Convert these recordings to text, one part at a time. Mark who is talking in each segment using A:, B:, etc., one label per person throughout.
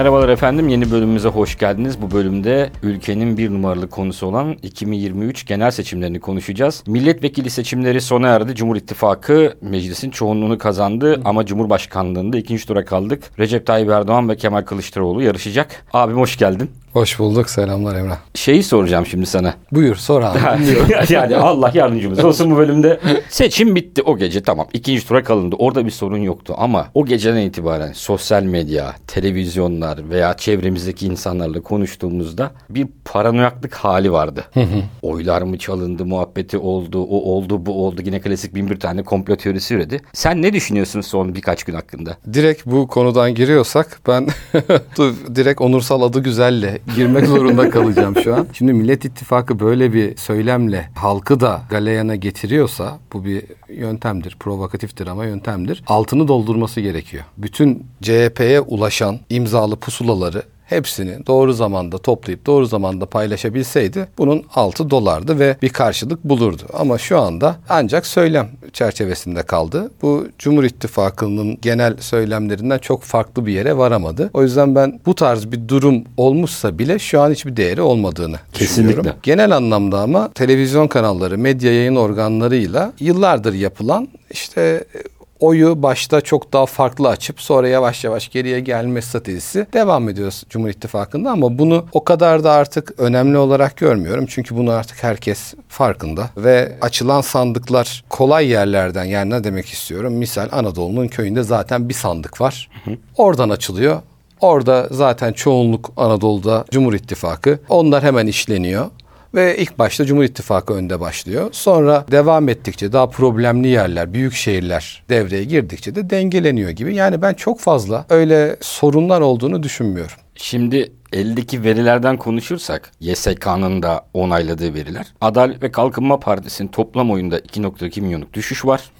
A: Merhabalar efendim, yeni bölümümüze hoş geldiniz. Bu bölümde ülkenin bir numaralı konusu olan 2023 genel seçimlerini konuşacağız. Milletvekili seçimleri sona erdi. Cumhur İttifakı meclisin çoğunluğunu kazandı ama Cumhurbaşkanlığında ikinci tura kaldık. Recep Tayyip Erdoğan ve Kemal Kılıçdaroğlu yarışacak. Abim hoş geldin.
B: Hoş bulduk. Selamlar Emrah.
A: Şeyi soracağım şimdi sana.
B: Buyur sor abi.
A: yani Allah yardımcımız olsun bu bölümde. Seçim bitti o gece tamam. İkinci tura kalındı. Orada bir sorun yoktu ama o geceden itibaren sosyal medya, televizyonlar veya çevremizdeki insanlarla konuştuğumuzda bir paranoyaklık hali vardı. Oylar mı çalındı, muhabbeti oldu, o oldu, bu oldu. Yine klasik bin bir tane komplo teorisi üredi. Sen ne düşünüyorsun son birkaç gün hakkında?
B: Direkt bu konudan giriyorsak ben direkt onursal adı güzelle girmek zorunda kalacağım şu an. Şimdi Millet İttifakı böyle bir söylemle halkı da galeyana getiriyorsa bu bir yöntemdir. Provokatiftir ama yöntemdir. Altını doldurması gerekiyor. Bütün CHP'ye ulaşan imzalı pusulaları hepsini doğru zamanda toplayıp doğru zamanda paylaşabilseydi bunun altı dolardı ve bir karşılık bulurdu. Ama şu anda ancak söylem çerçevesinde kaldı. Bu Cumhur İttifakı'nın genel söylemlerinden çok farklı bir yere varamadı. O yüzden ben bu tarz bir durum olmuşsa bile şu an hiçbir değeri olmadığını
A: Kesinlikle.
B: düşünüyorum. Genel anlamda ama televizyon kanalları, medya yayın organlarıyla yıllardır yapılan işte oyu başta çok daha farklı açıp sonra yavaş yavaş geriye gelme stratejisi devam ediyor Cumhur İttifakı'nda ama bunu o kadar da artık önemli olarak görmüyorum. Çünkü bunu artık herkes farkında ve açılan sandıklar kolay yerlerden yani ne demek istiyorum? Misal Anadolu'nun köyünde zaten bir sandık var. Oradan açılıyor. Orada zaten çoğunluk Anadolu'da Cumhur İttifakı. Onlar hemen işleniyor. Ve ilk başta Cumhur İttifakı önde başlıyor. Sonra devam ettikçe daha problemli yerler, büyük şehirler devreye girdikçe de dengeleniyor gibi. Yani ben çok fazla öyle sorunlar olduğunu düşünmüyorum.
A: Şimdi eldeki verilerden konuşursak YSK'nın da onayladığı veriler. Adalet ve Kalkınma Partisi'nin toplam oyunda 2.2 milyonluk düşüş var.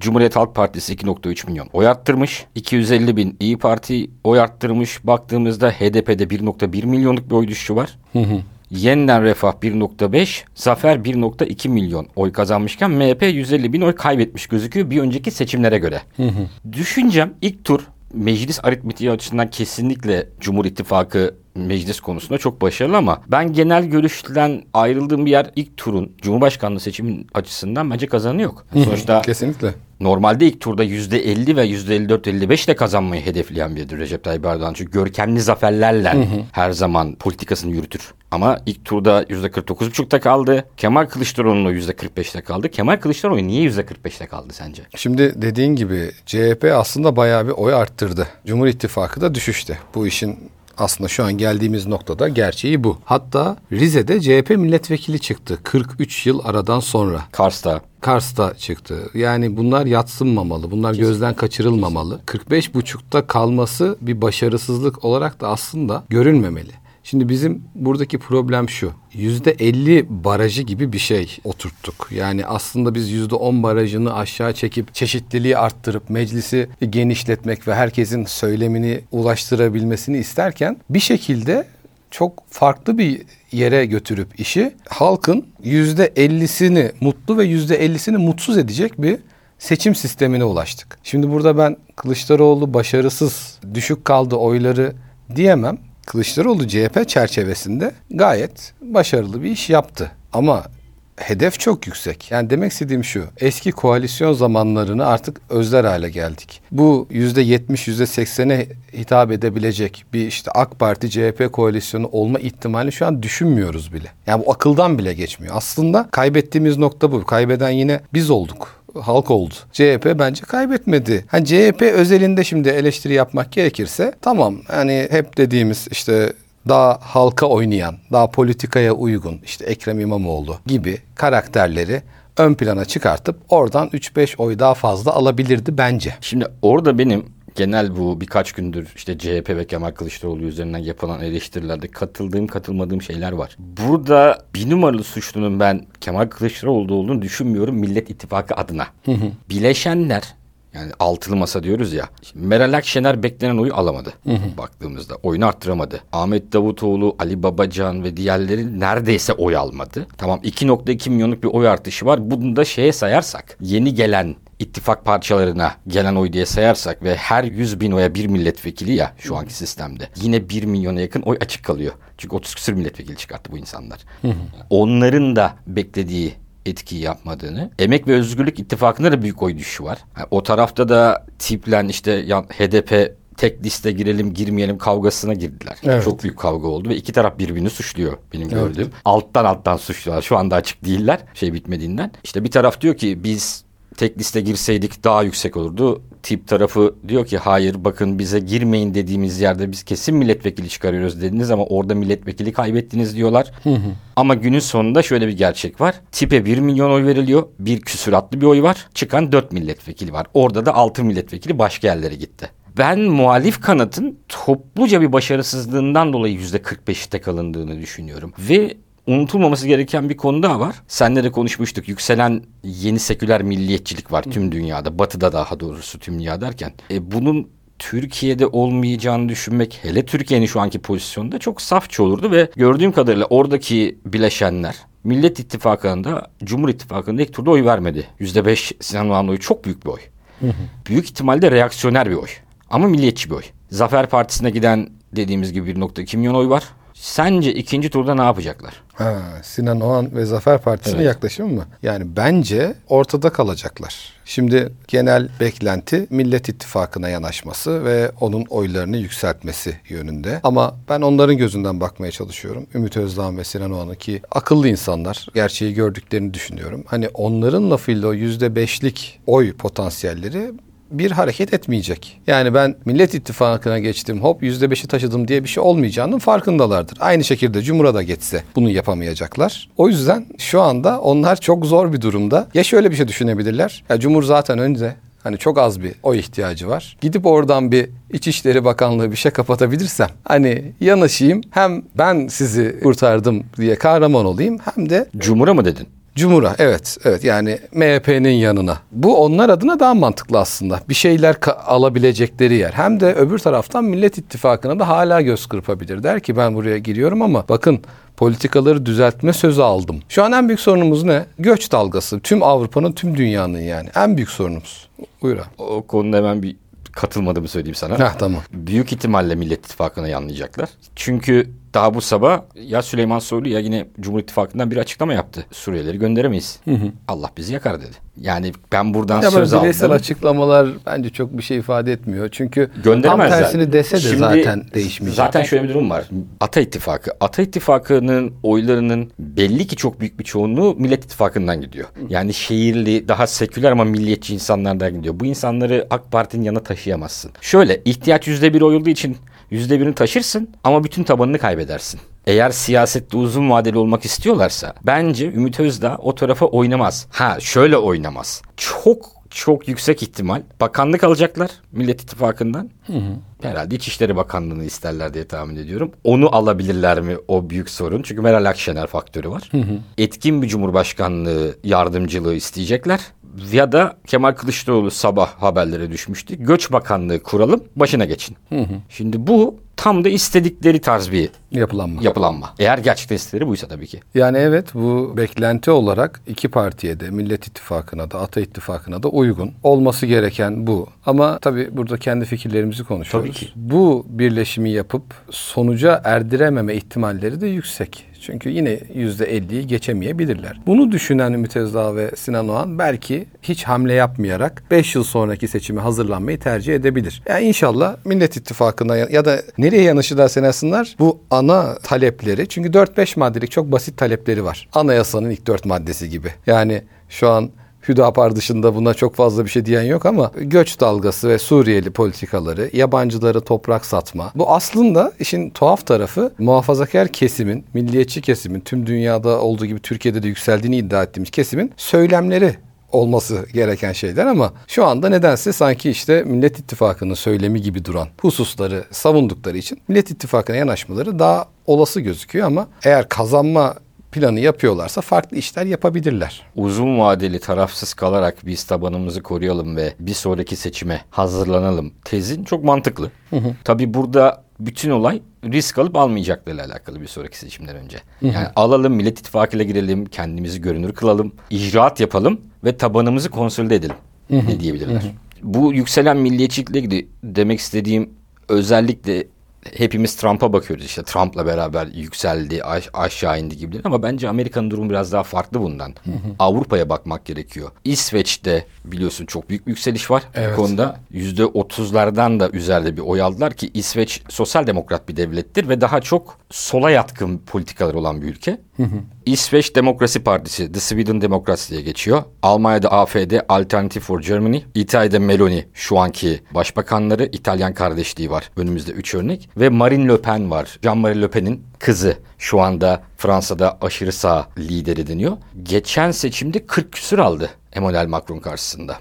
A: Cumhuriyet Halk Partisi 2.3 milyon oy arttırmış. 250 bin İyi Parti oy arttırmış. Baktığımızda HDP'de 1.1 milyonluk bir oy düşüşü var. Yeniden Refah 1.5, Zafer 1.2 milyon oy kazanmışken MHP 150 bin oy kaybetmiş gözüküyor bir önceki seçimlere göre. Düşüncem ilk tur meclis aritmetiği açısından kesinlikle Cumhur İttifakı meclis konusunda çok başarılı ama ben genel görüşten ayrıldığım bir yer ilk turun Cumhurbaşkanlığı seçimin açısından bence kazanı yok. Sonuçta
B: Kesinlikle.
A: Normalde ilk turda yüzde 50 ve yüzde 54-55 de kazanmayı hedefleyen biridir Recep Tayyip Erdoğan. Çünkü görkemli zaferlerle her zaman politikasını yürütür. Ama ilk turda yüzde 49,5'ta kaldı. Kemal Kılıçdaroğlu'nun yüzde 45'te kaldı. Kemal Kılıçdaroğlu niye yüzde 45'te kaldı sence?
B: Şimdi dediğin gibi CHP aslında bayağı bir oy arttırdı. Cumhur İttifakı da düşüşte. Bu işin aslında şu an geldiğimiz noktada gerçeği bu. Hatta Rize'de CHP milletvekili çıktı 43 yıl aradan sonra.
A: Kars'ta
B: Kars'ta çıktı. Yani bunlar yatsınmamalı. Bunlar gözden kaçırılmamalı. 45 buçukta kalması bir başarısızlık olarak da aslında görülmemeli. Şimdi bizim buradaki problem şu. Yüzde 50 barajı gibi bir şey oturttuk. Yani aslında biz yüzde 10 barajını aşağı çekip çeşitliliği arttırıp meclisi genişletmek ve herkesin söylemini ulaştırabilmesini isterken bir şekilde çok farklı bir yere götürüp işi halkın yüzde ellisini mutlu ve yüzde ellisini mutsuz edecek bir seçim sistemine ulaştık. Şimdi burada ben Kılıçdaroğlu başarısız, düşük kaldı oyları diyemem. Kılıçdaroğlu CHP çerçevesinde gayet başarılı bir iş yaptı. Ama hedef çok yüksek. Yani demek istediğim şu. Eski koalisyon zamanlarını artık özler hale geldik. Bu yüzde yetmiş, yüzde seksene hitap edebilecek bir işte AK Parti CHP koalisyonu olma ihtimali şu an düşünmüyoruz bile. Yani bu akıldan bile geçmiyor. Aslında kaybettiğimiz nokta bu. Kaybeden yine biz olduk halk oldu. CHP bence kaybetmedi. Hani CHP özelinde şimdi eleştiri yapmak gerekirse tamam hani hep dediğimiz işte daha halka oynayan, daha politikaya uygun işte Ekrem İmamoğlu gibi karakterleri ön plana çıkartıp oradan 3-5 oy daha fazla alabilirdi bence.
A: Şimdi orada benim genel bu birkaç gündür işte CHP ve Kemal Kılıçdaroğlu üzerinden yapılan eleştirilerde katıldığım katılmadığım şeyler var. Burada bir numaralı suçlunun ben Kemal Kılıçdaroğlu olduğunu düşünmüyorum Millet İttifakı adına. Bileşenler yani altılı masa diyoruz ya. Meral Akşener beklenen oyu alamadı. Baktığımızda oyunu arttıramadı. Ahmet Davutoğlu, Ali Babacan ve diğerleri neredeyse oy almadı. Tamam 2.2 milyonluk bir oy artışı var. Bunu da şeye sayarsak yeni gelen ittifak parçalarına gelen oy diye sayarsak ve her 100 bin oya bir milletvekili ya şu anki sistemde yine 1 milyona yakın oy açık kalıyor. Çünkü 30 küsür milletvekili çıkarttı bu insanlar. Onların da beklediği etki yapmadığını. Emek ve Özgürlük İttifakı'nda da büyük oy düşüşü var. Yani o tarafta da tiplen işte ya HDP tek liste girelim girmeyelim kavgasına girdiler.
B: Evet.
A: Çok büyük kavga oldu ve iki taraf birbirini suçluyor benim gördüğüm. Alttan alttan suçluyorlar. Şu anda açık değiller şey bitmediğinden. İşte bir taraf diyor ki biz tek liste girseydik daha yüksek olurdu. Tip tarafı diyor ki hayır bakın bize girmeyin dediğimiz yerde biz kesin milletvekili çıkarıyoruz dediniz ama orada milletvekili kaybettiniz diyorlar. Ama günün sonunda şöyle bir gerçek var. Tipe 1 milyon oy veriliyor. Bir küsuratlı bir oy var. Çıkan 4 milletvekili var. Orada da 6 milletvekili başka yerlere gitti. Ben muhalif kanatın topluca bir başarısızlığından dolayı yüzde 45'te kalındığını düşünüyorum. Ve unutulmaması gereken bir konu daha var. Senle de konuşmuştuk. Yükselen yeni seküler milliyetçilik var tüm dünyada. Batıda daha doğrusu tüm dünya derken. E, bunun Türkiye'de olmayacağını düşünmek hele Türkiye'nin şu anki pozisyonda çok safça olurdu ve gördüğüm kadarıyla oradaki bileşenler Millet İttifakı'nda Cumhur İttifakı'nda ilk turda oy vermedi. %5 Sinan Oğan'ın oyu çok büyük bir oy. Büyük ihtimalle reaksiyoner bir oy. Ama milliyetçi bir oy. Zafer Partisi'ne giden dediğimiz gibi 1.2 milyon oy var. Sence ikinci turda ne yapacaklar?
B: Ha, Sinan Oğan ve Zafer Partisi'ne
A: Evet.
B: yaklaşım mı? Yani bence ortada kalacaklar. Şimdi genel beklenti Millet İttifakı'na yanaşması ve onun oylarını yükseltmesi yönünde. Ama ben onların gözünden bakmaya çalışıyorum. Ümit Özdağ ve Sinan Oğan'ı ki akıllı insanlar gerçeği gördüklerini düşünüyorum. Hani onların lafıyla o yüzde beşlik oy potansiyelleri bir hareket etmeyecek. Yani ben Millet İttifakı'na geçtim hop yüzde beşi taşıdım diye bir şey olmayacağının farkındalardır. Aynı şekilde Cumhur'a da geçse bunu yapamayacaklar. O yüzden şu anda onlar çok zor bir durumda. Ya şöyle bir şey düşünebilirler. Ya Cumhur zaten önce Hani çok az bir oy ihtiyacı var. Gidip oradan bir İçişleri Bakanlığı bir şey kapatabilirsem hani yanaşayım hem ben sizi kurtardım diye kahraman olayım hem de
A: Cumhur'a mı dedin?
B: Cumhur'a evet evet yani MHP'nin yanına. Bu onlar adına daha mantıklı aslında. Bir şeyler alabilecekleri yer. Hem de öbür taraftan Millet İttifakı'na da hala göz kırpabilir. Der ki ben buraya giriyorum ama bakın politikaları düzeltme sözü aldım. Şu an en büyük sorunumuz ne? Göç dalgası. Tüm Avrupa'nın tüm dünyanın yani. En büyük sorunumuz. Buyur abi.
A: O konuda hemen bir katılmadığımı söyleyeyim sana.
B: Heh, tamam.
A: Büyük ihtimalle Millet İttifakı'na yanlayacaklar. Çünkü daha bu sabah ya Süleyman Soylu ya yine Cumhur İttifakı'ndan bir açıklama yaptı. Suriyelileri gönderemeyiz. Allah bizi yakar dedi. Yani ben buradan
B: Ya
A: söz
B: böyle bireysel
A: aldım.
B: açıklamalar bence çok bir şey ifade etmiyor. Çünkü tam tersini dese de
A: Şimdi
B: zaten değişmeyecek.
A: Zaten şöyle bir durum var. Ata İttifakı. Ata İttifakı'nın oylarının belli ki çok büyük bir çoğunluğu Millet İttifakı'ndan gidiyor. Yani şehirli, daha seküler ama milliyetçi insanlardan gidiyor. Bu insanları AK Parti'nin yanına taşıyamazsın. Şöyle ihtiyaç yüzde bir oy olduğu için yüzde birini taşırsın ama bütün tabanını kaybedersin. Eğer siyasette uzun vadeli olmak istiyorlarsa bence Ümit Özdağ o tarafa oynamaz. Ha şöyle oynamaz. Çok çok yüksek ihtimal bakanlık alacaklar Millet İttifakı'ndan. Herhalde İçişleri Bakanlığı'nı isterler diye tahmin ediyorum. Onu alabilirler mi o büyük sorun. Çünkü Meral Akşener faktörü var. Etkin bir Cumhurbaşkanlığı yardımcılığı isteyecekler. Ya da Kemal Kılıçdaroğlu sabah haberlere düşmüştü. Göç Bakanlığı kuralım başına geçin. Şimdi bu tam da istedikleri tarz bir
B: Yapılanma.
A: yapılanma. Eğer gerçekten istedikleri buysa tabii ki.
B: Yani evet bu beklenti olarak iki partiye de Millet İttifakı'na da Ata İttifakı'na da uygun. Olması gereken bu. Ama tabii burada kendi fikirlerimizi konuşuyoruz.
A: Tabii ki.
B: Bu birleşimi yapıp sonuca erdirememe ihtimalleri de yüksek. Çünkü yine yüzde elliyi geçemeyebilirler. Bunu düşünen Ümit Özdağ ve Sinan Oğan belki hiç hamle yapmayarak 5 yıl sonraki seçime hazırlanmayı tercih edebilir. Yani inşallah Millet İttifakı'na ya da nereye yanaşırlar senasınlar bu ana talepleri çünkü 4-5 maddelik çok basit talepleri var. Anayasanın ilk 4 maddesi gibi. Yani şu an Hüdapar dışında buna çok fazla bir şey diyen yok ama göç dalgası ve Suriyeli politikaları, yabancılara toprak satma. Bu aslında işin tuhaf tarafı muhafazakar kesimin, milliyetçi kesimin, tüm dünyada olduğu gibi Türkiye'de de yükseldiğini iddia ettiğimiz kesimin söylemleri olması gereken şeyler ama şu anda nedense sanki işte Millet İttifakı'nın söylemi gibi duran hususları savundukları için Millet İttifakı'na yanaşmaları daha olası gözüküyor ama eğer kazanma planı yapıyorlarsa farklı işler yapabilirler.
A: uzun vadeli tarafsız kalarak biz tabanımızı koruyalım ve bir sonraki seçime hazırlanalım tezin çok mantıklı. Tabii burada bütün olay risk alıp almayacaklarıyla alakalı bir sonraki seçimden önce. Yani alalım Millet İttifakı'yla girelim, kendimizi görünür kılalım, icraat yapalım ve tabanımızı konsolide edelim. ne diyebilirler? Bu yükselen milliyetçilikle ilgili demek istediğim özellikle hepimiz Trump'a bakıyoruz işte Trump'la beraber yükseldi aş- aşağı indi gibi ama bence Amerika'nın durumu biraz daha farklı bundan. Avrupa'ya bakmak gerekiyor. İsveç'te biliyorsun çok büyük bir yükseliş var
B: Evet.
A: bu konuda. Yüzde otuzlardan da üzerinde bir oy aldılar ki İsveç sosyal demokrat bir devlettir ve daha çok sola yatkın politikalar olan bir ülke. İsveç Demokrasi Partisi The Sweden Democrats diye geçiyor. Almanya'da AFD Alternative for Germany. İtalya'da Meloni şu anki başbakanları İtalyan kardeşliği var. Önümüzde üç örnek. Ve Marine Le Pen var. Jean-Marie Le Pen'in kızı. Şu anda Fransa'da aşırı sağ lideri deniyor. Geçen seçimde 40 küsür aldı Emmanuel Macron karşısında.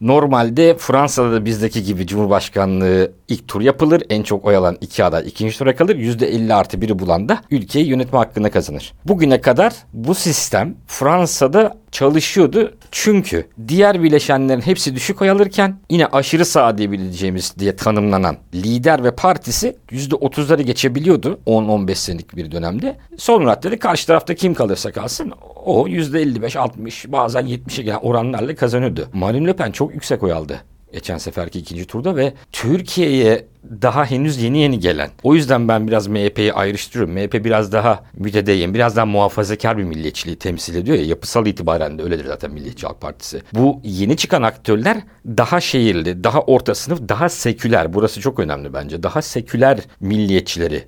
A: Normalde Fransa'da da bizdeki gibi Cumhurbaşkanlığı ilk tur yapılır. En çok oy alan iki aday ikinci tura kalır. %50 artı biri bulan da ülkeyi yönetme hakkını kazanır. Bugüne kadar bu sistem Fransa'da çalışıyordu. Çünkü diğer bileşenlerin hepsi düşük oy alırken yine aşırı sağ diyebileceğimiz diye tanımlanan lider ve partisi %30'ları geçebiliyordu 10-15 senelik bir dönemde. Son raddede karşı tarafta kim kalırsa kalsın o %55-60 bazen 70'e gelen oranlarla kazanıyordu. Marine Le Pen çok yüksek oy aldı geçen seferki ikinci turda ve Türkiye'ye daha henüz yeni yeni gelen. O yüzden ben biraz MHP'yi ayrıştırıyorum. MHP biraz daha mütedeyyin, biraz daha muhafazakar bir milliyetçiliği temsil ediyor ya. Yapısal itibaren de öyledir zaten Milliyetçi Halk Partisi. Bu yeni çıkan aktörler daha şehirli, daha orta sınıf, daha seküler. Burası çok önemli bence. Daha seküler milliyetçileri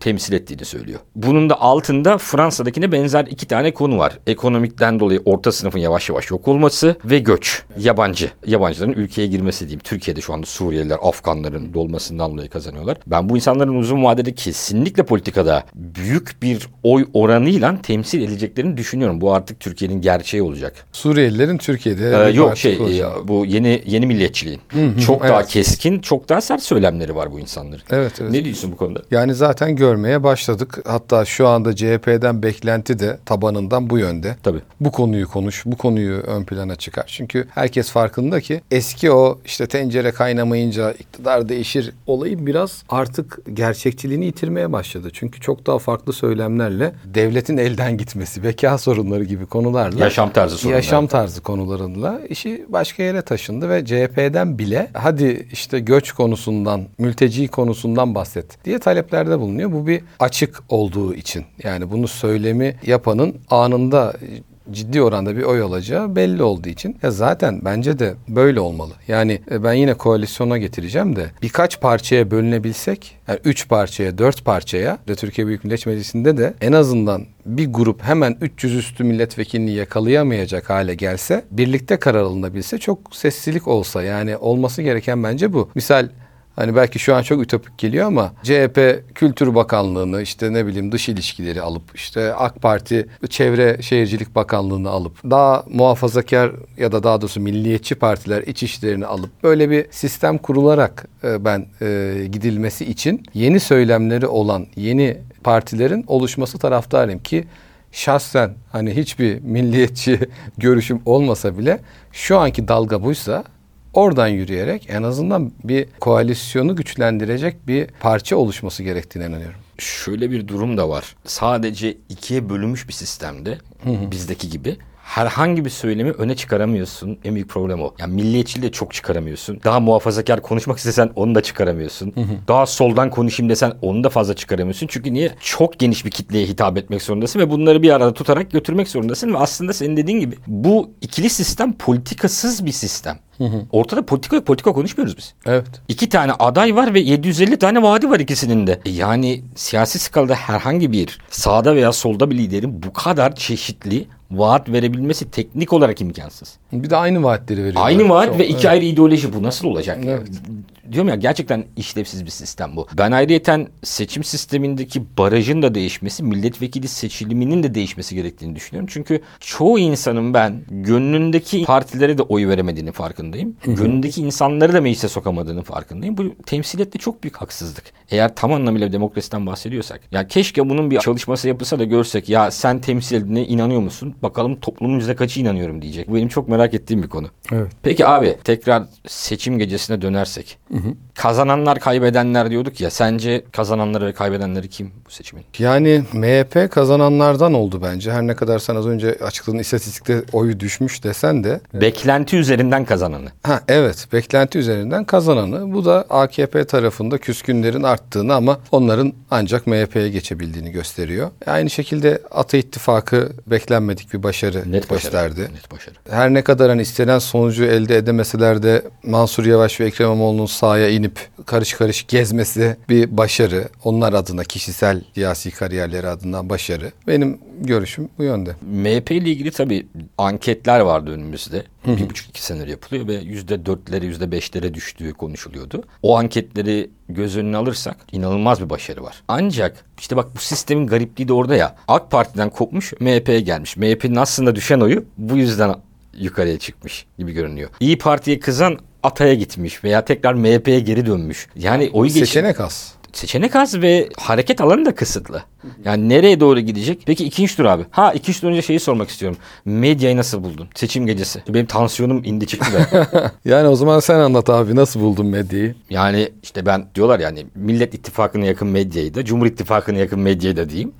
A: temsil ettiğini söylüyor. Bunun da altında Fransa'dakine benzer iki tane konu var. Ekonomikten dolayı orta sınıfın yavaş yavaş yok olması ve göç. Yabancı. Yabancıların ülkeye girmesi diyeyim. Türkiye'de şu anda Suriyeliler, Afganların dolmasından dolayı kazanıyorlar. Ben bu insanların uzun vadede kesinlikle politikada büyük bir oy oranıyla temsil edileceklerini düşünüyorum. Bu artık Türkiye'nin gerçeği olacak.
B: Suriyelilerin Türkiye'de
A: Ee, yok şey
B: kuracak.
A: e, bu yeni yeni milliyetçiliğin çok daha
B: evet.
A: keskin, çok daha sert söylemleri var bu insanların.
B: Evet, evet.
A: Ne diyorsun bu konuda?
B: Yani zaten görmeye başladık. Hatta şu anda CHP'den beklenti de tabanından bu yönde.
A: Tabii.
B: Bu konuyu konuş, bu konuyu ön plana çıkar. Çünkü herkes farkında ki eski o işte tencere kaynamayınca iktidar değişir olayı biraz artık gerçekçiliğini yitirmeye başladı. Çünkü çok daha farklı söylemlerle devletin elden gitmesi, beka sorunları gibi konularla
A: Yaşam tarzı sorunları.
B: yaşam tarzı konularıyla işi başka yere taşındı ve CHP'den bile hadi işte göç konusundan, mülteci konusundan bahset diye taleplerde bulunuyor. Bu bir açık olduğu için. Yani bunu söylemi yapanın anında ciddi oranda bir oy alacağı belli olduğu için. Ya zaten bence de böyle olmalı. Yani e, ben yine koalisyona getireceğim de birkaç parçaya bölünebilsek, yani üç parçaya, dört parçaya de Türkiye Büyük Millet Meclisi'nde de en azından bir grup hemen 300 üstü milletvekilini yakalayamayacak hale gelse, birlikte karar alınabilse çok sessizlik olsa yani olması gereken bence bu. Misal Hani belki şu an çok ütopik geliyor ama CHP Kültür Bakanlığı'nı işte ne bileyim dış ilişkileri alıp işte AK Parti Çevre Şehircilik Bakanlığı'nı alıp daha muhafazakar ya da daha doğrusu milliyetçi partiler iç işlerini alıp böyle bir sistem kurularak e, ben e, gidilmesi için yeni söylemleri olan yeni partilerin oluşması taraftarıyım ki şahsen hani hiçbir milliyetçi görüşüm olmasa bile şu anki dalga buysa oradan yürüyerek en azından bir koalisyonu güçlendirecek bir parça oluşması gerektiğine inanıyorum.
A: Şöyle bir durum da var. Sadece ikiye bölünmüş bir sistemde bizdeki gibi herhangi bir söylemi öne çıkaramıyorsun. En büyük problem o. Yani milliyetçiliği de çok çıkaramıyorsun. Daha muhafazakar konuşmak istesen onu da çıkaramıyorsun. Daha soldan konuşayım desen onu da fazla çıkaramıyorsun. Çünkü niye? Çok geniş bir kitleye hitap etmek zorundasın ve bunları bir arada tutarak götürmek zorundasın ve aslında senin dediğin gibi bu ikili sistem politikasız bir sistem. Ortada politika yok. Politika konuşmuyoruz biz.
B: Evet.
A: İki tane aday var ve 750 tane vaadi var ikisinin de. E Yani siyasi skalada herhangi bir sağda veya solda bir liderin bu kadar çeşitli vaat verebilmesi teknik olarak imkansız.
B: Bir de aynı vaatleri veriyorlar.
A: Aynı vaat
B: Çok-
A: ve iki
B: evet.
A: ayrı ideoloji bu nasıl olacak?
B: Evet.
A: Diyorum ya gerçekten işlevsiz bir sistem bu. Ben ayrıyeten seçim sistemindeki barajın da değişmesi, milletvekili seçiliminin de değişmesi gerektiğini düşünüyorum. Çünkü çoğu insanın ben gönlündeki partilere de oy veremediğini farkındayım. Gönlündeki insanları da meclise sokamadığını farkındayım. Bu temsiliyette çok büyük haksızlık. Eğer tam anlamıyla demokrasiden bahsediyorsak. Ya keşke bunun bir çalışması yapılsa da görsek ya sen temsil edildiğine inanıyor musun? Bakalım toplumun yüzde kaçı inanıyorum diyecek. Bu benim çok merak ettiğim bir konu.
B: Evet.
A: Peki abi tekrar seçim gecesine dönersek. Kazananlar kaybedenler diyorduk ya. Sence kazananları ve kaybedenleri kim bu seçimin?
B: Yani MHP kazananlardan oldu bence. Her ne kadar sen az önce açıkladığın istatistikte oyu düşmüş desen de.
A: Beklenti üzerinden kazananı.
B: Ha evet beklenti üzerinden kazananı. Bu da AKP tarafında küskünlerin arttığını ama onların ancak MHP'ye geçebildiğini gösteriyor. Aynı şekilde Ata İttifakı beklenmedik bir başarı
A: Net başarı.
B: gösterdi.
A: Net başarı.
B: Her ne kadar hani istenen sonucu elde edemeseler de Mansur Yavaş ve Ekrem İmamoğlu'nun sahaya inip karış karış gezmesi bir başarı. Onlar adına kişisel siyasi kariyerleri adına başarı. Benim görüşüm bu yönde.
A: MHP ile ilgili tabii anketler vardı önümüzde. Bir buçuk iki senedir yapılıyor ve yüzde dörtlere yüzde beşlere düştüğü konuşuluyordu. O anketleri göz önüne alırsak inanılmaz bir başarı var. Ancak işte bak bu sistemin garipliği de orada ya. AK Parti'den kopmuş MHP'ye gelmiş. MHP'nin aslında düşen oyu bu yüzden yukarıya çıkmış gibi görünüyor. İyi Parti'ye kızan Atay'a gitmiş veya tekrar MHP'ye geri dönmüş. Yani oy geçin
B: Seçenek az.
A: seçenek az ve hareket alanı da kısıtlı. Yani nereye doğru gidecek? Peki ikinci tur abi. Ha ikinci tur önce şeyi sormak istiyorum. Medyayı nasıl buldun? Seçim gecesi. Benim tansiyonum indi çıktı da.
B: Yani o zaman sen anlat abi nasıl buldun medyayı?
A: yani işte ben diyorlar yani Millet İttifakı'na yakın medyayı da Cumhur İttifakı'na yakın medyayı da diyeyim.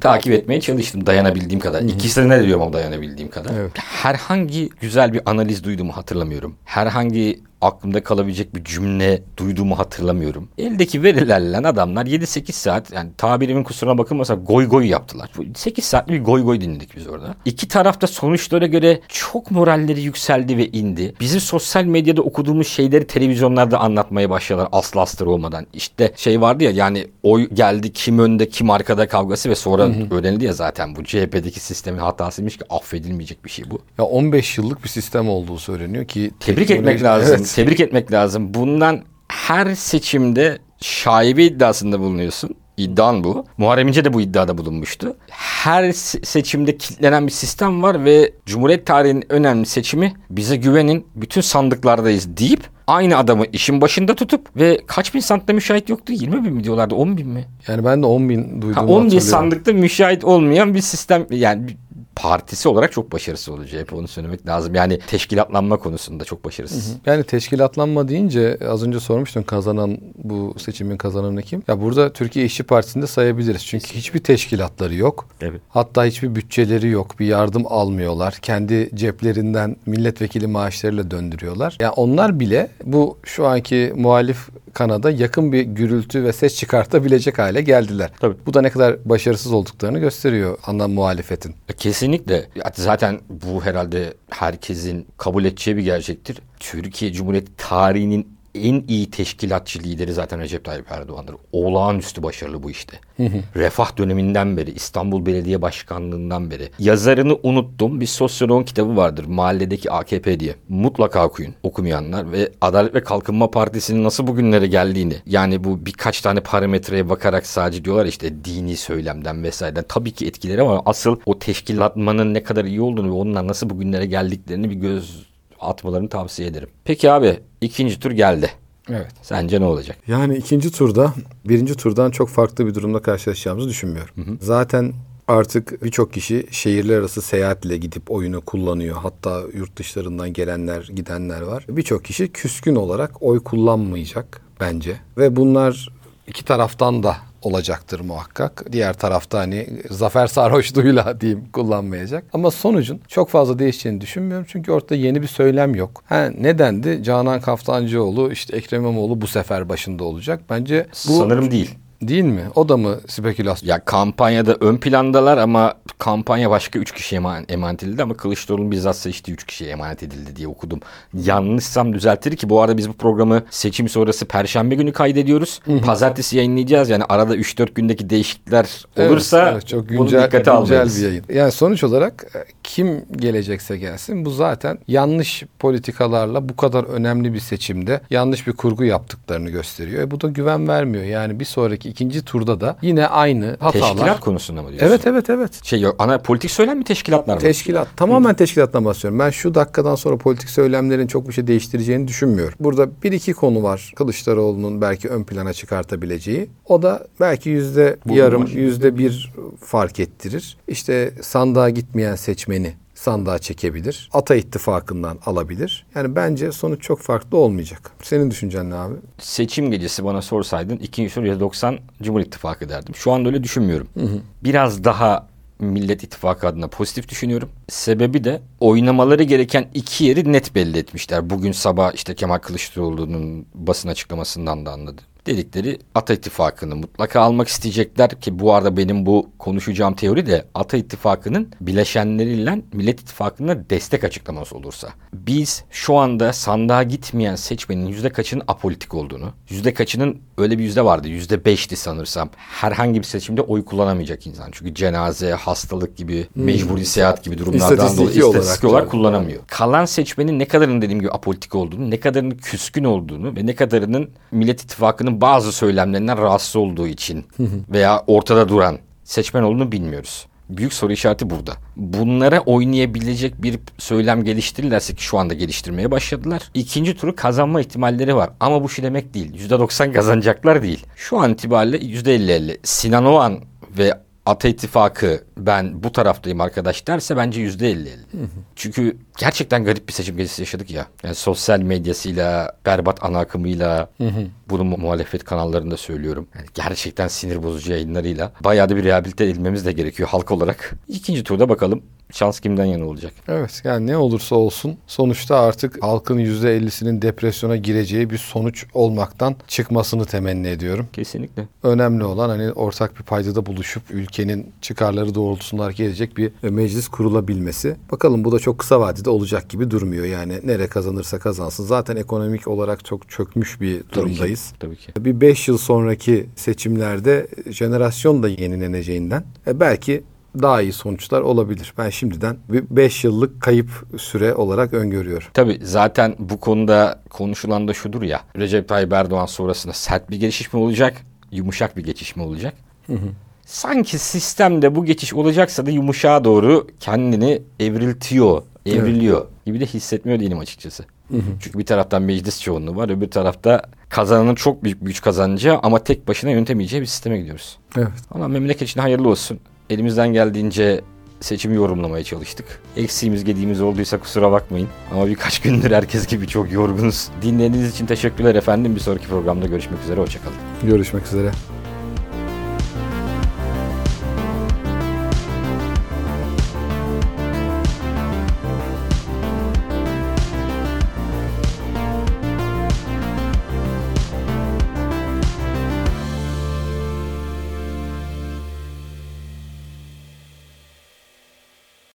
A: takip etmeye çalıştım dayanabildiğim kadar. İkisine de diyorum ama dayanabildiğim kadar.
B: Evet.
A: Herhangi güzel bir analiz duyduğumu hatırlamıyorum. Herhangi aklımda kalabilecek bir cümle duyduğumu hatırlamıyorum. Eldeki verilerle adamlar 7-8 saat yani tabirimin kusuruna bakılmasa goy goy yaptılar. Bu 8 saatli bir goy goy dinledik biz orada. İki tarafta sonuçlara göre çok moralleri yükseldi ve indi. Bizim sosyal medyada okuduğumuz şeyleri televizyonlarda anlatmaya başladılar aslı astarı olmadan. İşte şey vardı ya yani oy geldi kim önde kim arkada kavgası ve sonra öğrenildi ya zaten bu CHP'deki sistemin hatasıymış ki affedilmeyecek bir şey bu.
B: Ya 15 yıllık bir sistem olduğu söyleniyor ki
A: Tebrik
B: teknoloji-
A: etmek lazım.
B: Evet.
A: Tebrik etmek lazım. Bundan her seçimde şaibe iddiasında bulunuyorsun. İddian bu. Muharrem İnce de bu iddiada bulunmuştu. Her se- seçimde kilitlenen bir sistem var ve Cumhuriyet tarihinin önemli seçimi bize güvenin bütün sandıklardayız deyip aynı adamı işin başında tutup ve kaç bin sandıkta müşahit yoktu? 20 bin mi diyorlardı? 10 bin mi?
B: Yani ben de 10 bin duyduğumu
A: Ha, 10 bin sandıkta müşahit olmayan bir sistem yani partisi olarak çok başarısız oldu CHP onu söylemek lazım. Yani teşkilatlanma konusunda çok başarısız.
B: Yani teşkilatlanma deyince az önce sormuştun kazanan bu seçimin kazananı kim? Ya burada Türkiye İşçi Partisi'nde sayabiliriz. Çünkü hiçbir teşkilatları yok.
A: Evet.
B: Hatta hiçbir bütçeleri yok. Bir yardım almıyorlar. Kendi ceplerinden milletvekili maaşlarıyla döndürüyorlar. Yani onlar bile bu şu anki muhalif kanada yakın bir gürültü ve ses çıkartabilecek hale geldiler.
A: Tabii.
B: Bu da ne kadar başarısız olduklarını gösteriyor ana muhalefetin.
A: Kesinlikle. Zaten bu herhalde herkesin kabul edeceği bir gerçektir. Türkiye Cumhuriyeti tarihinin en iyi teşkilatçı lideri zaten Recep Tayyip Erdoğan'dır. Olağanüstü başarılı bu işte. Refah döneminden beri, İstanbul Belediye Başkanlığından beri. Yazarını unuttum. Bir sosyoloğun kitabı vardır. Mahalledeki AKP diye. Mutlaka okuyun okumayanlar ve Adalet ve Kalkınma Partisi'nin nasıl bugünlere geldiğini. Yani bu birkaç tane parametreye bakarak sadece diyorlar işte dini söylemden vesaireden. Tabii ki etkileri ama asıl o teşkilatmanın ne kadar iyi olduğunu ve onlar nasıl bugünlere geldiklerini bir göz atmalarını tavsiye ederim. Peki abi ikinci tur geldi.
B: Evet.
A: Sence ne olacak?
B: Yani ikinci turda birinci turdan çok farklı bir durumda karşılaşacağımızı düşünmüyorum. Zaten artık birçok kişi şehirler arası seyahatle gidip oyunu kullanıyor. Hatta yurt dışlarından gelenler, gidenler var. Birçok kişi küskün olarak oy kullanmayacak bence. Ve bunlar iki taraftan da olacaktır muhakkak. Diğer tarafta hani zafer sarhoşluğuyla diyeyim kullanmayacak. Ama sonucun çok fazla değişeceğini düşünmüyorum. Çünkü ortada yeni bir söylem yok. Ha, nedendi? Canan Kaftancıoğlu işte Ekrem İmamoğlu bu sefer başında olacak. Bence bu
A: Sanırım değil.
B: Değil mi? O da mı spekülasyon?
A: Ya kampanyada ön plandalar ama kampanya başka 3 kişiye eman- emanet edildi ama Kılıçdaroğlu'nun bizzat seçtiği 3 kişiye emanet edildi diye okudum. Yanlışsam düzeltir ki bu arada biz bu programı seçim sonrası perşembe günü kaydediyoruz. Pazartesi yayınlayacağız yani arada 3-4 gündeki değişiklikler olursa
B: Evet, evet, çok
A: bunu
B: güncel,
A: dikkate
B: güncel
A: almalıyız.
B: bir yayın. Yani sonuç olarak e, kim gelecekse gelsin bu zaten yanlış politikalarla bu kadar önemli bir seçimde yanlış bir kurgu yaptıklarını gösteriyor. E bu da güven vermiyor. Yani bir sonraki ikinci turda da yine aynı hatalar.
A: Teşkilat konusunda mı diyorsun?
B: Evet evet evet.
A: Şey ana politik söylem mi teşkilatlar mı?
B: Teşkilat. Tamamen teşkilattan bahsediyorum. Ben şu dakikadan sonra politik söylemlerin çok bir şey değiştireceğini düşünmüyorum. Burada bir iki konu var. Kılıçdaroğlu'nun belki ön plana çıkartabileceği. O da belki yüzde yarım, yüzde bir fark ettirir. İşte sandığa gitmeyen seçmeni sandığa çekebilir. Ata ittifakından alabilir. Yani bence sonuç çok farklı olmayacak. Senin düşüncen ne abi?
A: Seçim gecesi bana sorsaydın ikinci tur %90 Cumhur İttifakı derdim. Şu anda öyle düşünmüyorum. Biraz daha Millet İttifakı adına pozitif düşünüyorum. Sebebi de oynamaları gereken iki yeri net belli etmişler. Bugün sabah işte Kemal Kılıçdaroğlu'nun basın açıklamasından da anladı. Dedikleri Ata İttifakı'nı mutlaka almak isteyecekler ki bu arada benim bu konuşacağım teori de Ata İttifakı'nın bileşenleriyle Millet İttifakı'na destek açıklaması olursa. Biz şu anda sandığa gitmeyen seçmenin yüzde kaçının apolitik olduğunu, yüzde kaçının öyle bir yüzde vardı yüzde beşti sanırsam. Herhangi bir seçimde oy kullanamayacak insan. Çünkü cenaze, hastalık gibi, mecburi seyahat gibi durumlardan dolayı
B: olarak
A: istatistik olarak
B: yani.
A: kullanamıyor. Kalan seçmenin ne kadarının dediğim gibi apolitik olduğunu, ne kadarının küskün olduğunu ve ne kadarının Millet İttifakı'nın bazı söylemlerinden rahatsız olduğu için veya ortada duran seçmen olduğunu bilmiyoruz. Büyük soru işareti burada. Bunlara oynayabilecek bir söylem geliştirirlerse ki şu anda geliştirmeye başladılar. İkinci turu kazanma ihtimalleri var. Ama bu şu demek değil. %90 kazanacaklar değil. Şu an itibariyle %50-50. Sinan Oğan ve Ata İttifakı ben bu taraftayım arkadaş derse bence yüzde elli elli. Çünkü gerçekten garip bir seçim gecesi yaşadık ya. Yani sosyal medyasıyla, berbat ana akımıyla, bunu mu- muhalefet kanallarında söylüyorum. Yani gerçekten sinir bozucu yayınlarıyla bayağı da bir rehabilite edilmemiz de gerekiyor halk olarak. İkinci turda bakalım şans kimden yana olacak.
B: Evet yani ne olursa olsun sonuçta artık halkın %50'sinin depresyona gireceği bir sonuç olmaktan çıkmasını temenni ediyorum.
A: Kesinlikle.
B: Önemli olan hani ortak bir paydada buluşup ülkenin çıkarları doğrultusunda hareket edecek bir meclis kurulabilmesi. Bakalım bu da çok kısa vadede olacak gibi durmuyor. Yani nere kazanırsa kazansın. Zaten ekonomik olarak çok çökmüş bir durumdayız.
A: Tabii ki.
B: Bir 5 yıl sonraki seçimlerde jenerasyon da yenileneceğinden e, belki daha iyi sonuçlar olabilir. Ben şimdiden bir 5 yıllık kayıp süre olarak öngörüyorum.
A: Tabii zaten bu konuda konuşulan da şudur ya. Recep Tayyip Erdoğan sonrasında sert bir geçiş mi olacak? Yumuşak bir geçiş mi olacak? Sanki sistemde bu geçiş olacaksa da yumuşağa doğru kendini evriltiyor, evriliyor gibi de hissetmiyor değilim açıkçası. Çünkü bir taraftan meclis çoğunluğu var, öbür tarafta kazananın çok büyük güç kazanacağı ama tek başına yönetemeyeceği bir sisteme gidiyoruz.
B: Evet.
A: Ama memleket için hayırlı olsun. Elimizden geldiğince seçimi yorumlamaya çalıştık. Eksiğimiz gediğimiz olduysa kusura bakmayın. Ama birkaç gündür herkes gibi çok yorgunuz. Dinlediğiniz için teşekkürler efendim. Bir sonraki programda görüşmek üzere. Hoşçakalın.
B: Görüşmek üzere.